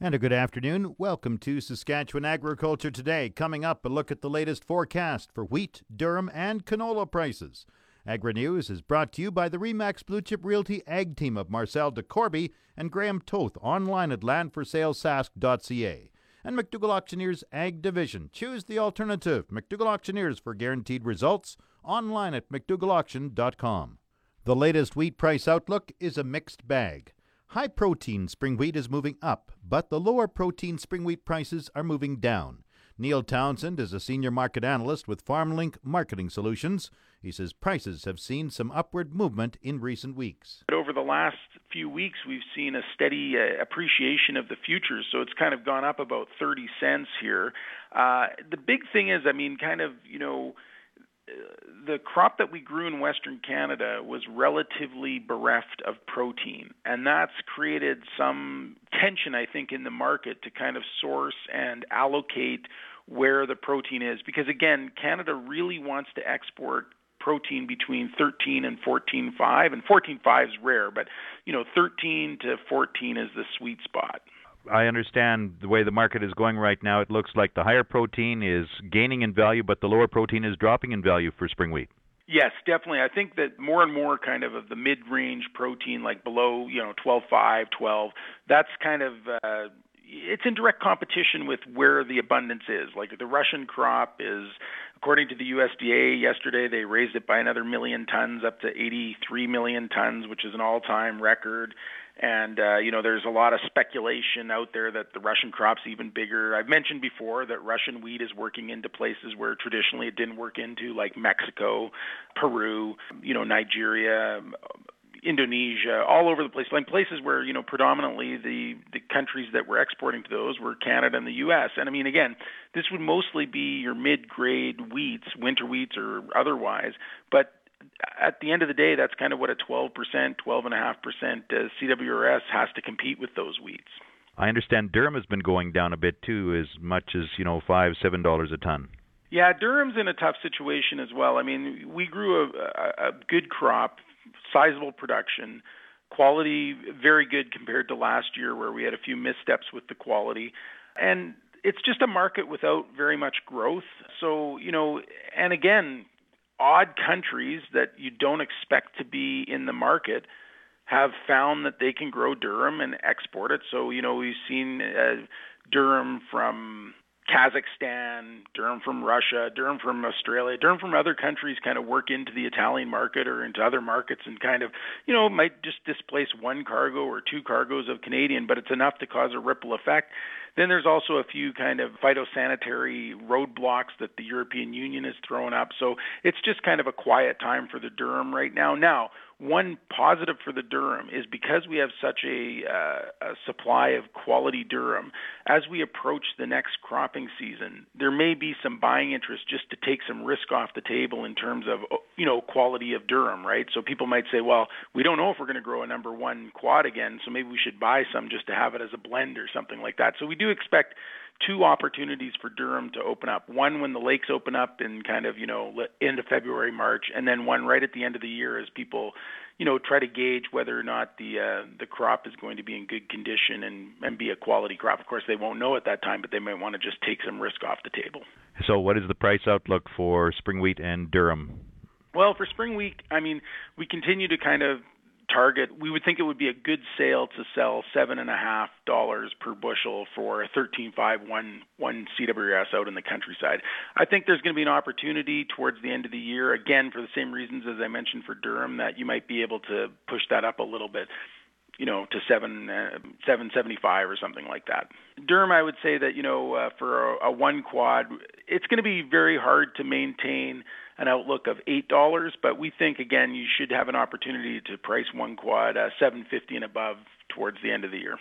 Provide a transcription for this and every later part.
And a good afternoon. Welcome to Saskatchewan Agriculture Today. Coming up, a look at the latest forecast for wheat, durum, and canola prices. Agri News is brought to you by the Remax Blue Chip Realty Ag Team of Marcel DeCorby and Graham Toth online at landforsalesask.ca. And McDougall Auctioneers Ag Division. Choose the alternative. McDougall Auctioneers for guaranteed results online at mcdougallauction.com. The latest wheat price outlook is a mixed bag. High protein spring wheat is moving up, but the lower protein spring wheat prices are moving down. Neil Townsend is a senior market analyst with FarmLink Marketing Solutions. He says prices have seen some upward movement in recent weeks. But Over the last few weeks, we've seen a steady uh, appreciation of the futures, so it's kind of gone up about 30 cents here. Uh, the big thing is, I mean, kind of, you know, the crop that we grew in Western Canada was relatively bereft of protein, and that's created some tension, I think, in the market to kind of source and allocate where the protein is. Because again, Canada really wants to export protein between 13 and 14.5, and 14.5 is rare, but you know, 13 to 14 is the sweet spot. I understand the way the market is going right now. It looks like the higher protein is gaining in value, but the lower protein is dropping in value for spring wheat. Yes, definitely. I think that more and more kind of of the mid-range protein, like below, you know, 12.5, 12, that's kind of uh, it's in direct competition with where the abundance is. Like the Russian crop is, according to the USDA yesterday, they raised it by another million tons up to 83 million tons, which is an all-time record. And uh, you know, there's a lot of speculation out there that the Russian crop's even bigger. I've mentioned before that Russian wheat is working into places where traditionally it didn't work into, like Mexico, Peru, you know, Nigeria, Indonesia, all over the place, like places where you know predominantly the the countries that were exporting to those were Canada and the U.S. And I mean, again, this would mostly be your mid-grade wheats, winter wheats or otherwise, but at the end of the day, that's kind of what a 12%, 12.5% uh, CWRS has to compete with those wheats. I understand durum has been going down a bit too, as much as you know five, seven dollars a ton. Yeah, Durum's in a tough situation as well. I mean, we grew a, a, a good crop, sizable production, quality very good compared to last year where we had a few missteps with the quality, and it's just a market without very much growth. So you know, and again, odd countries that you don't expect to be in the market have found that they can grow durum and export it. So, you know, we've seen uh, durum from Kazakhstan, durum from Russia, durum from Australia, durum from other countries kind of work into the Italian market or into other markets and kind of, you know, might just displace one cargo or two cargoes of Canadian, but it's enough to cause a ripple effect. Then there's also a few kind of phytosanitary roadblocks that the European Union has thrown up. So it's just kind of a quiet time for the durum right now. Now, one positive for the durum is because we have such a, uh, a supply of quality durum, as we approach the next cropping season, there may be some buying interest just to take some risk off the table in terms of you know quality of durum, right? So people might say, well, we don't know if we're going to grow a number one quad again, so maybe we should buy some just to have it as a blend or something like that. So we do expect two opportunities for durum to open up. One when the lakes open up in kind of you know end of February, March, and then one right at the end of the year as people you know try to gauge whether or not the uh, the crop is going to be in good condition and and be a quality crop. Of course, they won't know at that time, but they might want to just take some risk off the table. So, what is the price outlook for spring wheat and durum? Well, for spring wheat, I mean, we continue to kind of target, we would think it would be a good sale to sell seven and a half dollars per bushel for a thirteen five one one CWS out in the countryside. I think there's going to be an opportunity towards the end of the year, again for the same reasons as I mentioned for durum, that you might be able to push that up a little bit you know to seven uh, seven seventy five or something like that. Durum, I would say that you know uh, for a, a one quad, it's going to be very hard to maintain an outlook of eight dollars, but we think again you should have an opportunity to price one quad uh, seven fifty and above towards the end of the year.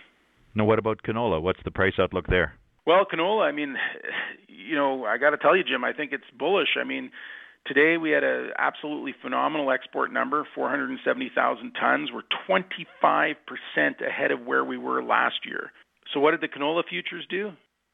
Now, what about canola? What's the price outlook there? Well, canola, I mean, you know, I got to tell you, Jim, I think it's bullish. I mean, Today we had an absolutely phenomenal export number, 470,000 tons. We're 25% ahead of where we were last year. So what did the canola futures do?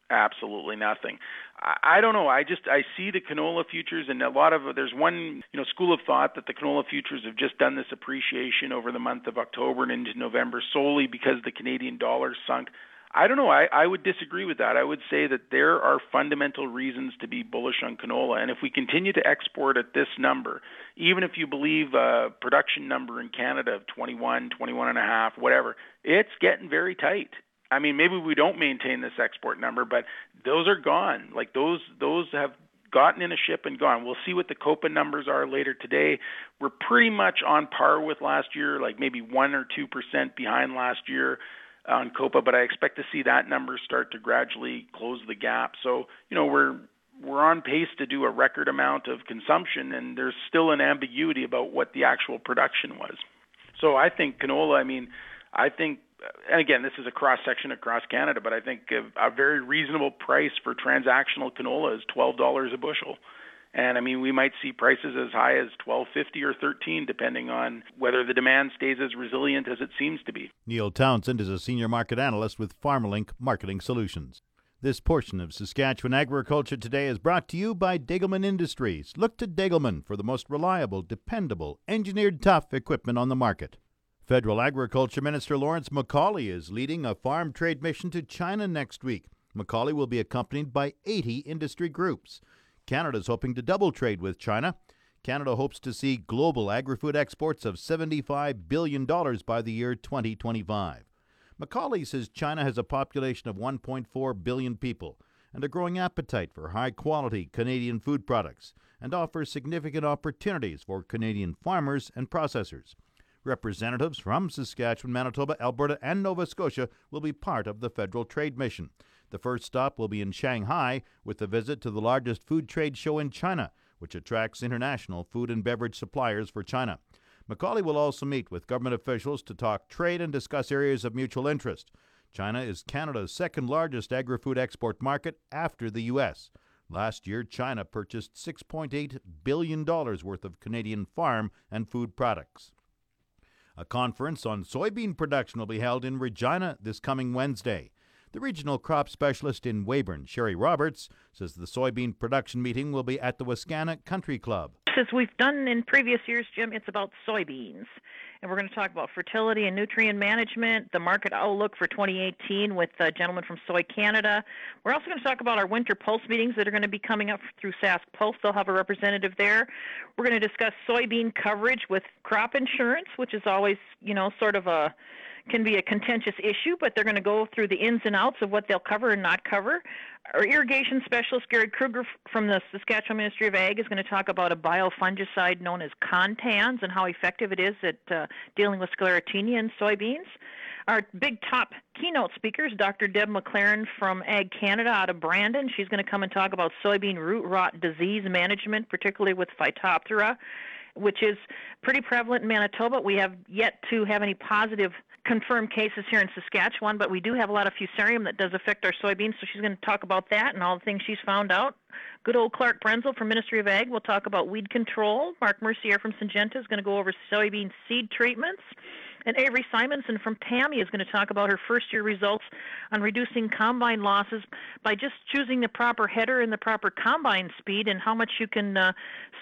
Absolutely nothing. I, don't know. I just I see the canola futures and a lot of there's one you know school of thought that the canola futures have just done this appreciation over the month of October and into November solely because the Canadian dollar sunk. I don't know. I, I would disagree with that. I would say that there are fundamental reasons to be bullish on canola. And if we continue to export at this number, even if you believe a production number in Canada of 21, 21 and a half, whatever, it's getting very tight. I mean, maybe we don't maintain this export number, but those are gone. Like those, those have gotten in a ship and gone. We'll see what the COPA numbers are later today. We're pretty much on par with last year, like maybe one or two percent behind last year on COPA, but I expect to see that number start to gradually close the gap. So, you know, we're we're on pace to do a record amount of consumption, and there's still an ambiguity about what the actual production was. So I think canola. I mean, I think, and again, this is a cross section across Canada, but I think a, a very reasonable price for transactional canola is twelve dollars a bushel. And I mean, we might see prices as high as 12.50 or 13 depending on whether the demand stays as resilient as it seems to be. Neil Townsend is a senior market analyst with FarmLink Marketing Solutions. This portion of Saskatchewan Agriculture Today is brought to you by Degelman Industries. Look to Degelman for the most reliable, dependable, engineered tough equipment on the market. Federal Agriculture Minister Lawrence MacAulay is leading a farm trade mission to China next week. MacAulay will be accompanied by 80 industry groups. Canada is hoping to double trade with China. Canada hopes to see global agri food exports of $75 billion by the year 2025. MacAulay says China has a population of 1.4 billion people and a growing appetite for high quality Canadian food products and offers significant opportunities for Canadian farmers and processors. Representatives from Saskatchewan, Manitoba, Alberta, and Nova Scotia will be part of the federal trade mission. The first stop will be in Shanghai with a visit to the largest food trade show in China, which attracts international food and beverage suppliers for China. MacAulay will also meet with government officials to talk trade and discuss areas of mutual interest. China is Canada's second largest agri food export market after the U.S. Last year, China purchased $6.8 billion worth of Canadian farm and food products. A conference on soybean production will be held in Regina this coming Wednesday. The regional crop specialist in Weyburn, Sherry Roberts, says the soybean production meeting will be at the Wascana Country Club. As we've done in previous years, Jim, it's about soybeans. And we're going to talk about fertility and nutrient management, the market outlook for 2018 with a gentleman from Soy Canada. We're also going to talk about our winter pulse meetings that are going to be coming up through Sask Pulse. They'll have a representative there. We're going to discuss soybean coverage with crop insurance, which is always, you know, sort of a can be a contentious issue, but they're going to go through the ins and outs of what they'll cover and not cover. Our irrigation specialist, Gary Kruger from the Saskatchewan Ministry of Ag, is going to talk about a biofungicide known as Contans and how effective it is at uh, dealing with sclerotinia in soybeans. Our big top keynote speakers, Dr. Deb McLaren from Ag Canada out of Brandon. She's going to come and talk about soybean root rot disease management, particularly with Phytophthora which is pretty prevalent in Manitoba. We have yet to have any positive confirmed cases here in Saskatchewan, but we do have a lot of fusarium that does affect our soybeans. So she's going to talk about that and all the things she's found out. Good old Clark Brenzil from Ministry of Ag will talk about weed control. Mark Mercier from Syngenta is going to go over soybean seed treatments. And Avery Simonson from PAMI is going to talk about her first year results on reducing combine losses by just choosing the proper header and the proper combine speed and how much you can uh,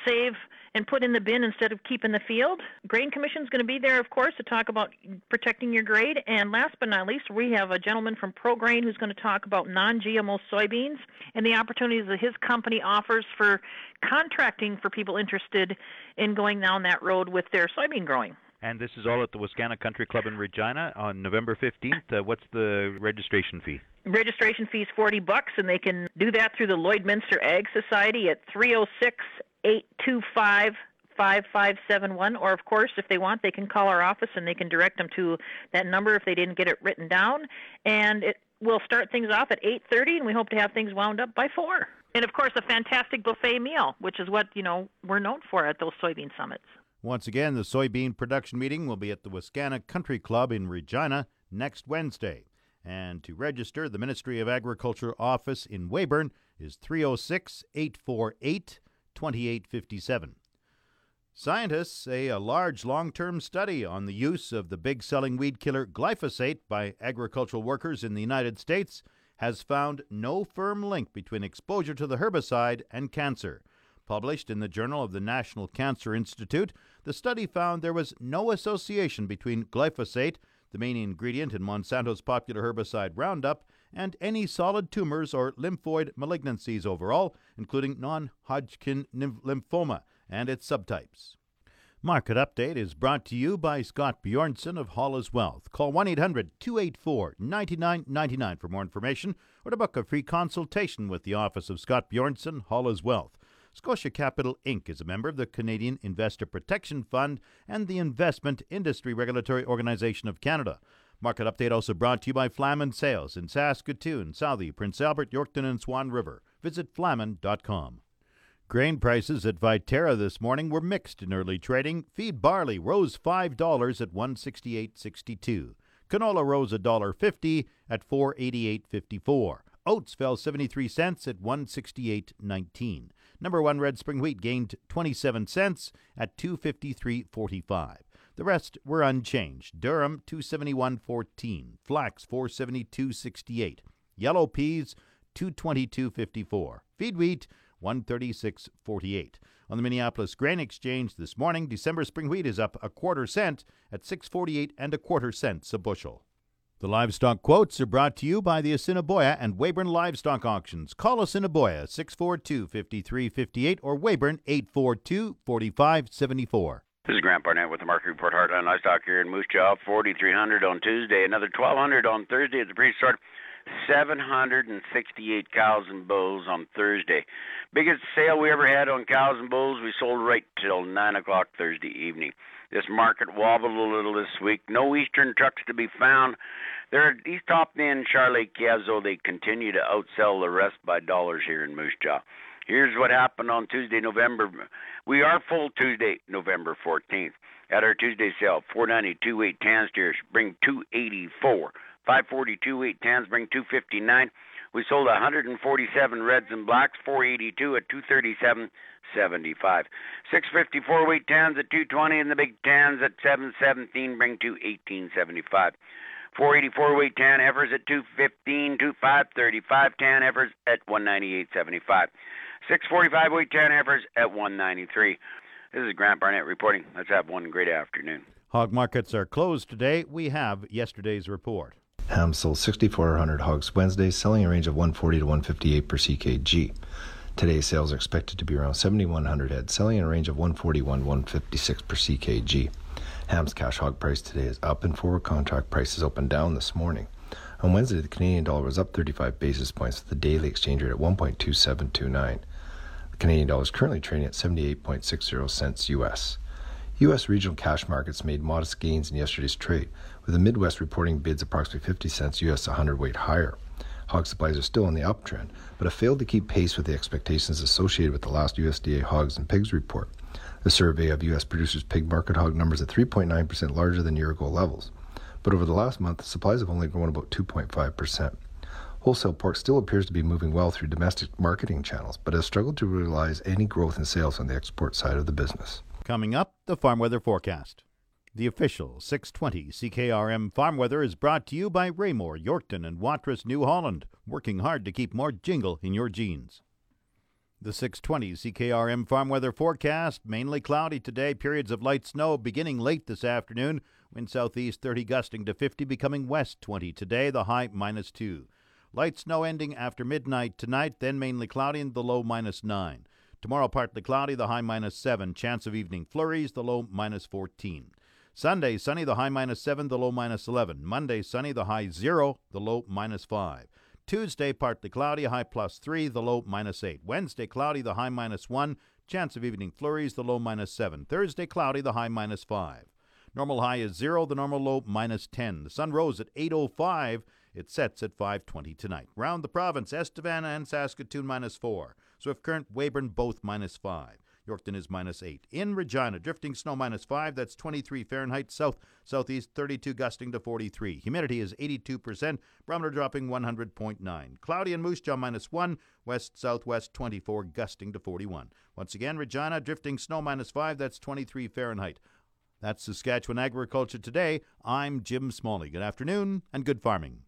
save and put in the bin instead of keep in the field. Grain Commission is going to be there, of course, to talk about protecting your grade. And last but not least, we have a gentleman from ProGrain who's going to talk about non-GMO soybeans and the opportunities that his company offers for contracting for people interested in going down that road with their soybean growing. And this is all at the Wascana Country Club in Regina on November 15th. Uh, what's the registration fee? Registration fee is 40 bucks and they can do that through the Lloydminster Ag Society at 306 825 5571 or of course if they want they can call our office and they can direct them to that number if they didn't get it written down and it will start things off at 8:30 and we hope to have things wound up by 4 and of course a fantastic buffet meal which is what you know we're known for at those soybean summits once again the soybean production meeting will be at the Wascana Country Club in Regina next Wednesday and to register the Ministry of Agriculture office in Weyburn is 306 848 2857. Scientists say a large long term study on the use of the big selling weed killer glyphosate by agricultural workers in the United States has found no firm link between exposure to the herbicide and cancer. Published in the Journal of the National Cancer Institute, the study found there was no association between glyphosate, the main ingredient in Monsanto's popular herbicide Roundup, and any solid tumors or lymphoid malignancies overall, including non Hodgkin lymphoma and its subtypes. Market Update is brought to you by Scott Bjornson of Hall's Wealth. Call 1 800 284 9999 for more information or to book a free consultation with the office of Scott Bjornson, Hall's Wealth. Scotia Capital Inc. is a member of the Canadian Investor Protection Fund and the Investment Industry Regulatory Organization of Canada. Market Update also brought to you by Flaman Sales in Saskatoon, Southey, Prince Albert, Yorkton, and Swan River. Visit flaman.com. Grain prices at Viterra this morning were mixed in early trading. Feed barley rose $5 at 168.62. Canola rose $1.50 at 488.54. Oats fell 73 cents at 168.19. Number 1 red spring wheat gained 27 cents at 253.45. The rest were unchanged. Durum 271.14, flax 472.68, yellow peas 222.54, feed wheat 136.48. On the Minneapolis Grain Exchange this morning, December spring wheat is up a quarter cent at 6.48 and a quarter cents a bushel. The livestock quotes are brought to you by the Assiniboia and Weyburn Livestock Auctions. Call Assiniboia 642 5358 or Weyburn 842 4574. This is Grant Barnett with the Market Report Heartland Livestock here in Moose Jaw. 4,300 on Tuesday, another 1,200 on Thursday at the pre-start. 768 cows and bulls on Thursday. Biggest sale we ever had on cows and bulls. We sold right till 9 o'clock Thursday evening. This market wobbled a little this week. No eastern trucks to be found. There, these top end Charlie Chiasso, they continue to outsell the rest by dollars here in Moose Jaw. Here's what happened on Tuesday, November. We are full Tuesday, November 14th. At our Tuesday sale, 492 weight tan steers bring 284. 542 weight tans bring 259. We sold 147 reds and blacks, 482 at 237.75. 654 weight tans at 220, and the big tans at 717 bring to 1875. 484 weight tan heifers at 215, 2535 tan heifers at 198.75. 645 weight tan heifers at 193. This is Grant Barnett reporting. Let's have one great afternoon. Hog markets are closed today. We have yesterday's report. Ham sold 6,400 hogs Wednesday, selling a range of 140 to 158 per ckg. Today's sales are expected to be around 7,100 head, selling in a range of 141 156 per ckg. Ham's cash hog price today is up, and forward contract prices opened down this morning. On Wednesday, the Canadian dollar was up 35 basis points with the daily exchange rate at 1.2729. The Canadian dollar is currently trading at 78.60 cents US. U.S. regional cash markets made modest gains in yesterday's trade, with the Midwest reporting bids approximately 50 cents U.S. 100 weight higher. Hog supplies are still in the uptrend, but have failed to keep pace with the expectations associated with the last USDA hogs and pigs report. The survey of U.S. producers' pig market hog numbers at 3.9% larger than year ago levels. But over the last month, supplies have only grown about 2.5%. Wholesale pork still appears to be moving well through domestic marketing channels, but has struggled to realize any growth in sales on the export side of the business. Coming up, the farm weather forecast. The official 620 CKRM farm weather is brought to you by Raymore, Yorkton, and Watrous, New Holland, working hard to keep more jingle in your jeans. The 620 CKRM farm weather forecast mainly cloudy today, periods of light snow beginning late this afternoon. Wind southeast 30 gusting to 50, becoming west 20 today, the high minus 2. Light snow ending after midnight tonight, then mainly cloudy and the low minus 9. Tomorrow, partly cloudy, the high minus 7. Chance of evening flurries, the low minus 14. Sunday, sunny, the high minus 7, the low minus 11. Monday, sunny, the high 0, the low minus 5. Tuesday, partly cloudy, high plus 3, the low minus 8. Wednesday, cloudy, the high minus 1. Chance of evening flurries, the low minus 7. Thursday, cloudy, the high minus 5. Normal high is 0, the normal low minus 10. The sun rose at 8.05. It sets at 5.20 tonight. Round the province, Estevan and Saskatoon minus 4. Swift Current, Weyburn both minus 5. Yorkton is minus 8. In Regina, drifting snow minus 5. That's 23 Fahrenheit. South, southeast 32 gusting to 43. Humidity is 82%. Barometer dropping 100.9. Cloudy in Moose Jaw minus 1. West, southwest 24 gusting to 41. Once again, Regina, drifting snow minus 5. That's 23 Fahrenheit. That's Saskatchewan Agriculture Today. I'm Jim Smalley. Good afternoon and good farming.